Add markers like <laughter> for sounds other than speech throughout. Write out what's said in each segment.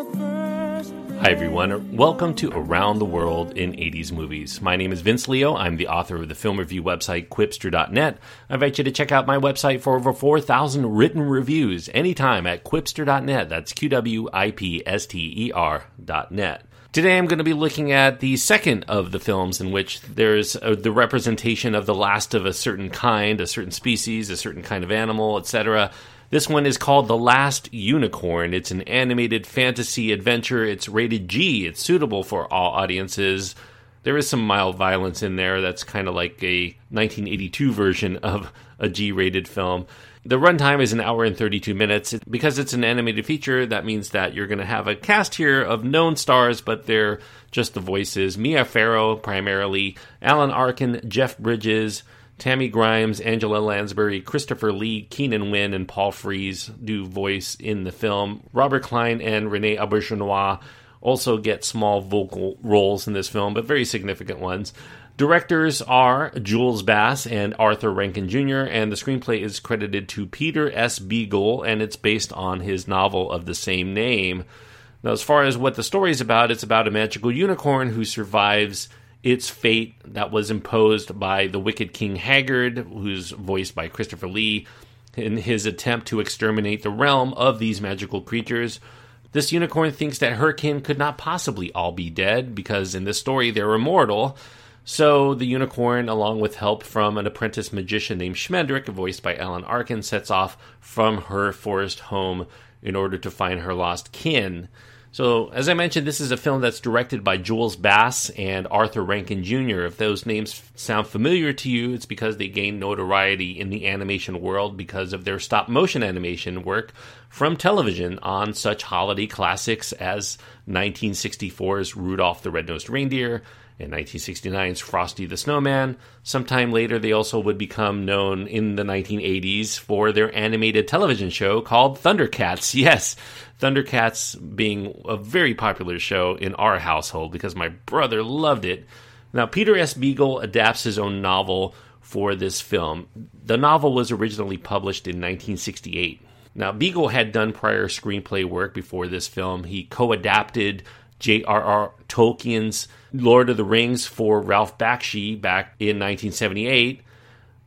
Hi, everyone. Welcome to Around the World in 80s Movies. My name is Vince Leo. I'm the author of the film review website Qwipster.net. I invite you to check out my website for over 4,000 written reviews anytime at Qwipster.net. That's Q W I P S T E R.net. Today I'm going to be looking at the second of the films in which there's uh the representation of the last of a certain kind, a certain species, a certain kind of animal, etc. This one is called The Last Unicorn. It's an animated fantasy adventure. It's rated G. It's suitable for all audiences. There is some mild violence in there. That's kind of like a 1982 version of a G rated film. The runtime is an hour and 32 minutes. Because it's an animated feature, that means that you're going to have a cast here of known stars, but they're just the voices. Mia Farrow, primarily, Alan Arkin, Jeff Bridges, Tammy Grimes, Angela Lansbury, Christopher Lee, Keenan Wynn, and Paul Frees do voice in the film. Robert Klein and Renee Auberjonois also get small vocal roles in this film, but very significant ones. Directors are Jules Bass and Arthur Rankin Jr., and the screenplay is credited to Peter S. Beagle, and it's based on his novel of the same name. Now, as far as what the story is about, it's about a magical unicorn who survives its fate that was imposed by the wicked King Haggard, who's voiced by Christopher Lee, in his attempt to exterminate the realm of these magical creatures. This unicorn thinks that her kin could not possibly all be dead because in this story they're immortal. So the unicorn, along with help from an apprentice magician named Schmendrick, voiced by Alan Arkin, sets off from her forest home in order to find her lost kin. So, as I mentioned, this is a film that's directed by Jules Bass and Arthur Rankin Jr. If those names sound familiar to you, it's because they gained notoriety in the animation world because of their stop motion animation work from television on such holiday classics as 1964's Rudolph the Red-Nosed Reindeer and 1969's Frosty the Snowman. Sometime later, they also would become known in the 1980s for their animated television show called Thundercats. <laughs> Yes, Thundercats being a very popular show in our household because my brother loved it. Now, Peter S. Beagle adapts his own novel for this film. The novel was originally published in 1968. Now, Beagle had done prior screenplay work before this film. He co adapted J.R.R. Tolkien's Lord of the Rings for Ralph Bakshi back in 1978.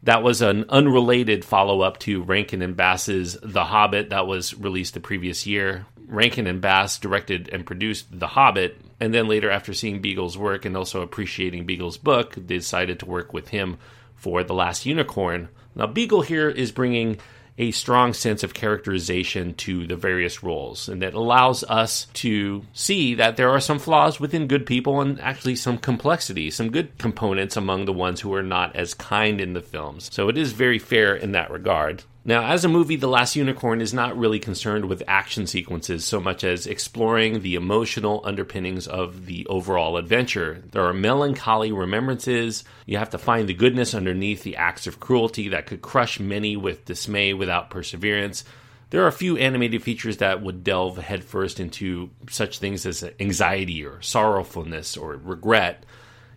That was an unrelated follow up to Rankin and Bass's The Hobbit that was released the previous year. Rankin and Bass directed and produced The Hobbit, and then later, after seeing Beagle's work and also appreciating Beagle's book, they decided to work with him for The Last Unicorn. Now, Beagle here is bringing a strong sense of characterization to the various roles, and that allows us to see that there are some flaws within good people and actually some complexity, some good components among the ones who are not as kind in the films. So it is very fair in that regard. Now, as a movie, The Last Unicorn is not really concerned with action sequences so much as exploring the emotional underpinnings of the overall adventure. There are melancholy remembrances. You have to find the goodness underneath the acts of cruelty that could crush many with dismay without perseverance. There are a few animated features that would delve headfirst into such things as anxiety or sorrowfulness or regret.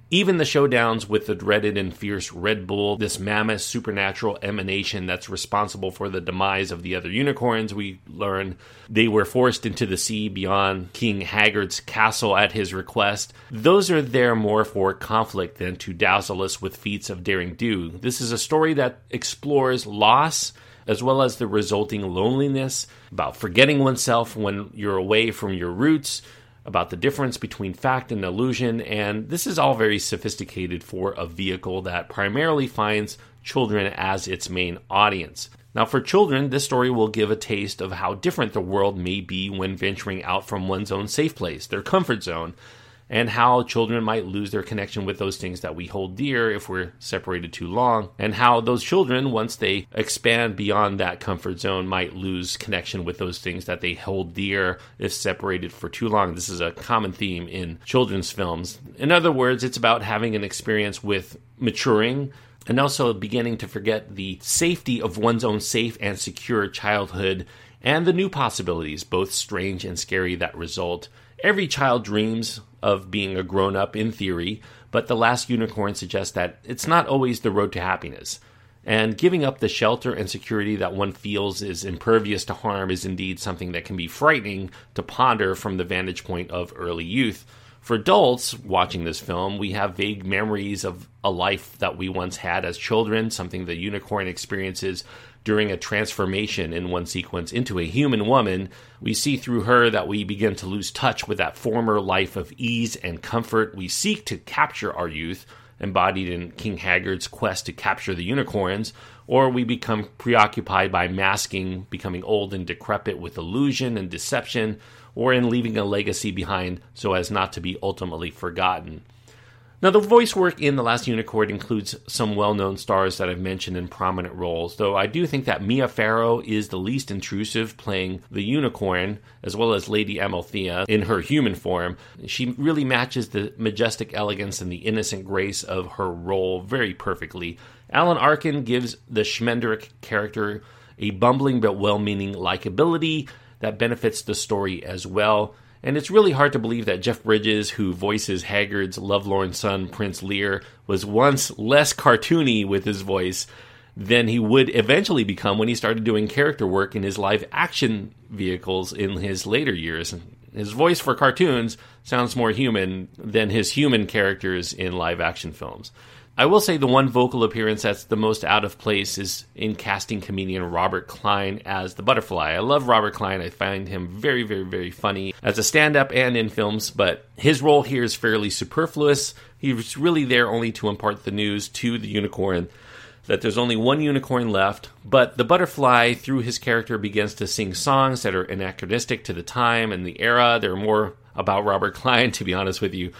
Even the showdowns with the dreaded and fierce Red Bull, this mammoth supernatural emanation that's responsible for the demise of the other unicorns, we learn they were forced into the sea beyond King Haggard's castle at his request. Those are there more for conflict than to dazzle us with feats of daring do. This is a story that explores loss as well as the resulting loneliness, about forgetting oneself when you're away from your roots, about the difference between fact and illusion, and this is all very sophisticated for a vehicle that primarily finds children as its main audience. Now, for children, this story will give a taste of how different the world may be when venturing out from one's own safe place, their comfort zone, and how children might lose their connection with those things that we hold dear if we're separated too long, and how those children, once they expand beyond that comfort zone, might lose connection with those things that they hold dear if separated for too long. This is a common theme in children's films. In other words, it's about having an experience with maturing and also beginning to forget the safety of one's own safe and secure childhood and the new possibilities, both strange and scary, that result. Every child dreams of being a grown up in theory, but The Last Unicorn suggests that it's not always the road to happiness. And giving up the shelter and security that one feels is impervious to harm is indeed something that can be frightening to ponder from the vantage point of early youth. For adults watching this film, we have vague memories of a life that we once had as children, something the unicorn experiences during a transformation in one sequence into a human woman. We see through her that we begin to lose touch with that former life of ease and comfort. We seek to capture our youth, embodied in King Haggard's quest to capture the unicorns, or we become preoccupied by masking, becoming old and decrepit with illusion and deception, or in leaving a legacy behind so as not to be ultimately forgotten. Now, the voice work in The Last Unicorn includes some well known stars that I've mentioned in prominent roles, though I do think that Mia Farrow is the least intrusive, playing the unicorn, as well as Lady Amalthea in her human form. She really matches the majestic elegance and the innocent grace of her role very perfectly. Alan Arkin gives the Schmendrick character a bumbling but well meaning likability that benefits the story as well. And it's really hard to believe that Jeff Bridges, who voices Haggard's lovelorn son, Prince Lear, was once less cartoony with his voice than he would eventually become when he started doing character work in his live action vehicles in his later years. His voice for cartoons sounds more human than his human characters in live action films. I will say the one vocal appearance that's the most out of place is in casting comedian Robert Klein as the butterfly. I love Robert Klein. I find him very, very, very funny as a stand up and in films, but his role here is fairly superfluous. He's really there only to impart the news to the unicorn that there's only one unicorn left, but the butterfly, through his character, begins to sing songs that are anachronistic to the time and the era. They're more about Robert Klein, <laughs> to be honest with you,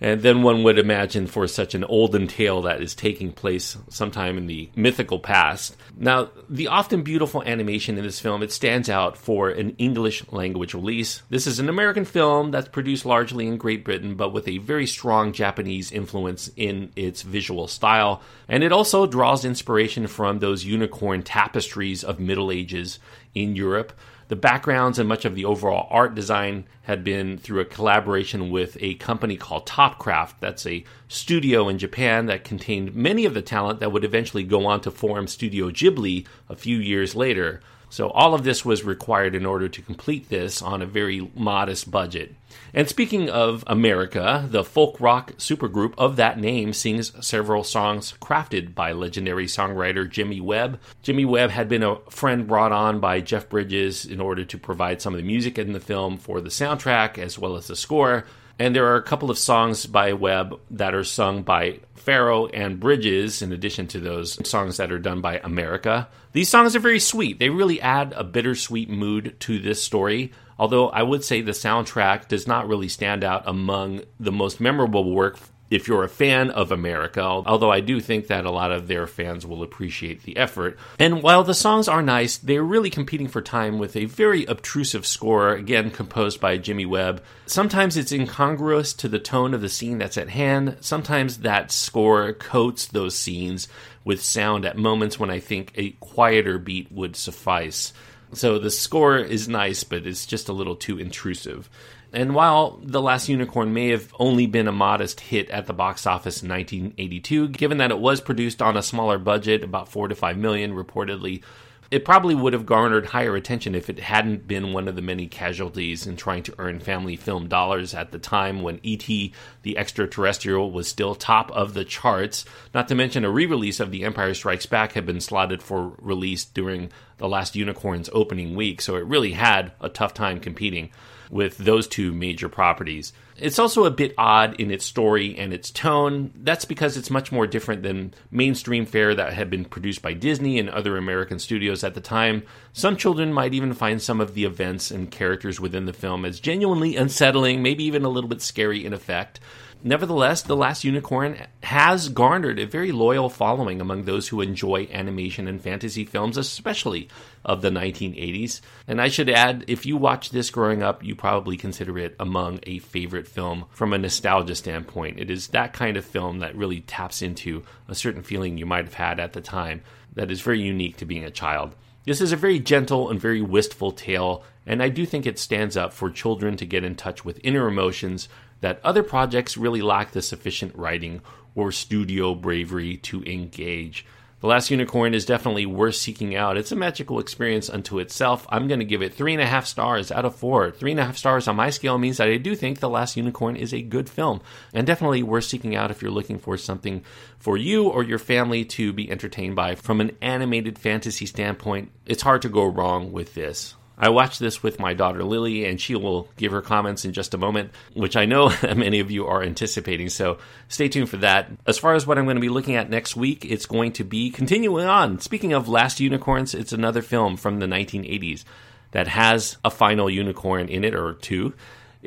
and then one would imagine for such an olden tale that is taking place sometime in the mythical past. Now, the often beautiful animation in this film, it stands out for an English language release. This is an American film that's produced largely in Great Britain, but with a very strong Japanese influence in its visual style. And it also draws inspiration from those unicorn tapestries of Middle Ages in Europe. The backgrounds and much of the overall art design had been through a collaboration with a company called Topcraft. That's a studio in Japan that contained many of the talent that would eventually go on to form Studio Ghibli a few years later. So all of this was required in order to complete this on a very modest budget. And speaking of America, the folk rock supergroup of that name sings several songs crafted by legendary songwriter Jimmy Webb. Jimmy Webb had been a friend brought on by Jeff Bridges in order to provide some of the music in the film for the soundtrack as well as the score. And there are a couple of songs by Webb that are sung by Farrow and Bridges, in addition to those songs that are done by America. These songs are very sweet. They really add a bittersweet mood to this story. Although I would say the soundtrack does not really stand out among the most memorable work if you're a fan of America, although I do think that a lot of their fans will appreciate the effort. And while the songs are nice, they're really competing for time with a very obtrusive score, again composed by Jimmy Webb. Sometimes it's incongruous to the tone of the scene that's at hand. Sometimes that score coats those scenes with sound at moments when I think a quieter beat would suffice. So the score is nice, but it's just a little too intrusive. And while The Last Unicorn may have only been a modest hit at the box office in 1982, given that it was produced on a smaller budget, about 4 to 5 million reportedly, it probably would have garnered higher attention if it hadn't been one of the many casualties in trying to earn family film dollars at the time when E.T. the Extraterrestrial was still top of the charts. Not to mention, a re release of The Empire Strikes Back had been slotted for release during The Last Unicorn's opening week, so it really had a tough time competing with those two major properties. It's also a bit odd in its story and its tone. That's because it's much more different than mainstream fare that had been produced by Disney and other American studios at the time. Some children might even find some of the events and characters within the film as genuinely unsettling, maybe even a little bit scary in effect. Nevertheless, The Last Unicorn has garnered a very loyal following among those who enjoy animation and fantasy films, especially of the 1980s. And I should add, if you watched this growing up, you probably consider it among a favorite film from a nostalgia standpoint. It is that kind of film that really taps into a certain feeling you might have had at the time that is very unique to being a child. This is a very gentle and very wistful tale, and I do think it stands up for children to get in touch with inner emotions that other projects really lack the sufficient writing or studio bravery to engage. The Last Unicorn is definitely worth seeking out. It's a magical experience unto itself. I'm going to give it three and a half stars out of four. Three and a half stars on my scale means that I do think The Last Unicorn is a good film and definitely worth seeking out if you're looking for something for you or your family to be entertained by. From an animated fantasy standpoint, it's hard to go wrong with this. I watched this with my daughter Lily, and she will give her comments in just a moment, which I know <laughs> many of you are anticipating. So stay tuned for that. As far as what I'm going to be looking at next week, it's going to be continuing on. Speaking of Last Unicorns, it's another film from the 1980s that has a final unicorn in it, or two.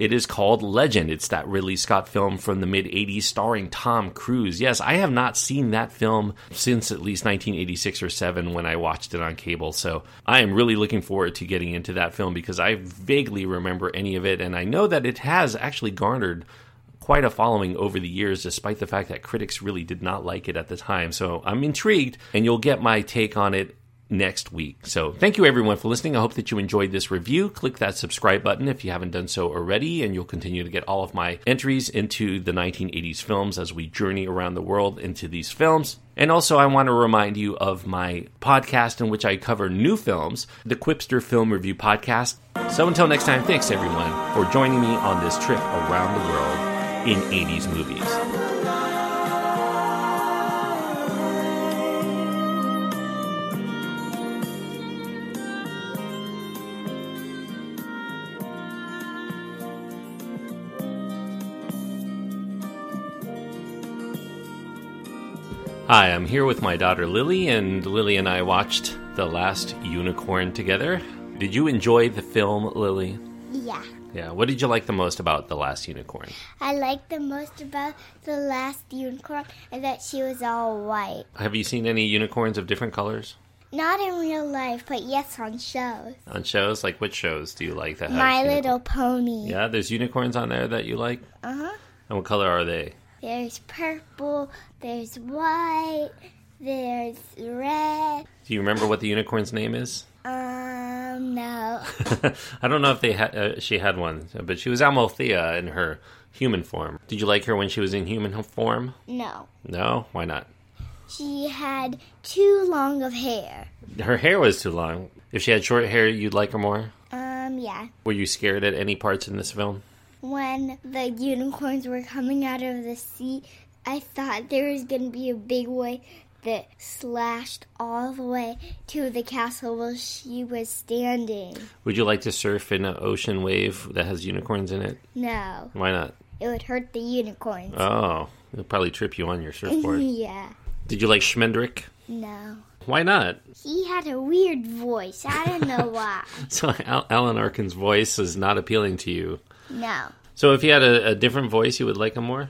It is called Legend. It's that Ridley Scott film from the mid 80s starring Tom Cruise. Yes, I have not seen that film since at least 1986 or 7 when I watched it on cable. So I am really looking forward to getting into that film because I vaguely remember any of it. And I know that it has actually garnered quite a following over the years, despite the fact that critics really did not like it at the time. So I'm intrigued, and you'll get my take on it next week. So thank you everyone for listening. I hope that you enjoyed this review. Click that subscribe button if you haven't done so already, and you'll continue to get all of my entries into the 1980s films as we journey around the world into these films. And also, I want to remind you of my podcast in which I cover new films, the Qwipster Film Review Podcast. So until next time, thanks everyone for joining me on this trip around the world in 80s movies. Hi, I'm here with my daughter Lily, and Lily and I watched The Last Unicorn together. Did you enjoy the film, Lily? Yeah. Yeah. What did you like the most about The Last Unicorn? I like the most about the last unicorn is that she was all white. Have you seen any unicorns of different colors Not in real life, but yes, on shows. on shows? Like, which shows do you like that have My unicorn- Little Pony. Yeah, there's unicorns on there that you like? Uh huh. And what color are they? There's purple, there's white, there's red. Do you remember what the unicorn's name is? Um, no. <laughs> I don't know if they had uh, she had one, but she was Amalthea in her human form. Did you like her when she was in human form? No. No, why not? She had too long of hair. Her hair was too long. If she had short hair, you'd like her more. Um, yeah. Were you scared at any parts in this film? When the unicorns were coming out of the sea, I thought there was going to be a big wave that slashed all the way to the castle where she was standing. Would you like to surf in an ocean wave that has unicorns in it? No, Why not? it would hurt the unicorns. Oh, it'll probably trip you on your surfboard. <laughs> yeah. Did you like Schmendrick? No. Why not? He had a weird voice. I don't know <laughs> why. So Al- Alan Arkin's voice is not appealing to you. No. So if he had a, a different voice, you would like him more?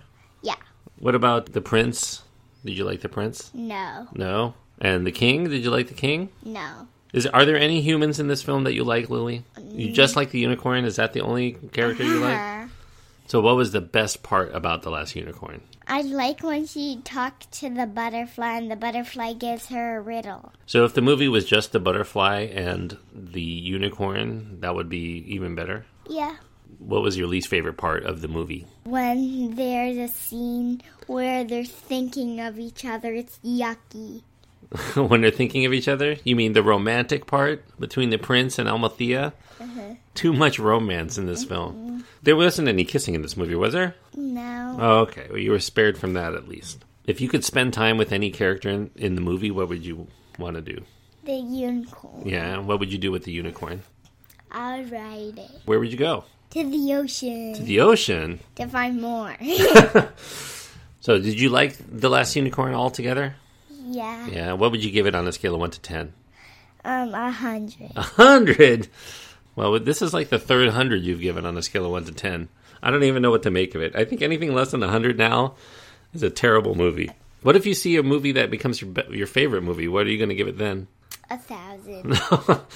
What about the prince? Did you like the prince? No. No. And the king? Did you like the king? No. Is are there any humans in this film that you like, Lily? You just like the unicorn? Is that the only character you like? Uh, So what was the best part about the last unicorn? I like when she talked to the butterfly and the butterfly gives her a riddle. So if the movie was just the butterfly and the unicorn, that would be even better. Yeah. What was your least favorite part of the movie? When there's a scene where they're thinking of each other, it's yucky. <laughs> when they're thinking of each other? You mean the romantic part between the prince and Amalthea? Uh-huh. Too much romance in this film. Mm-hmm. There wasn't any kissing in this movie, was there? No. Oh, okay. Well, you were spared from that at least. If you could spend time with any character in, in the movie, what would you want to do? The unicorn. Yeah, what would you do with the unicorn? I'll ride it. Where would you go? To the ocean. To the ocean. to find more. <laughs> <laughs> So, did you like The Last Unicorn altogether? yeah. Yeah, what would you give it on a scale of 1 to 10? Um, a hundred. A 100! Well, this is like the third 100 you've given on a scale of 1 to 10. I don't even know what to make of it. I think anything less than 100 now is a terrible movie. What if you see a movie that becomes your your favorite movie? What are you going to give it then? A thousand.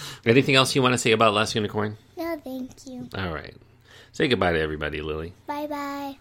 <laughs> Anything else you want to say about Last Unicorn? no, thank you. All right. Say goodbye to everybody, Lily. Bye bye.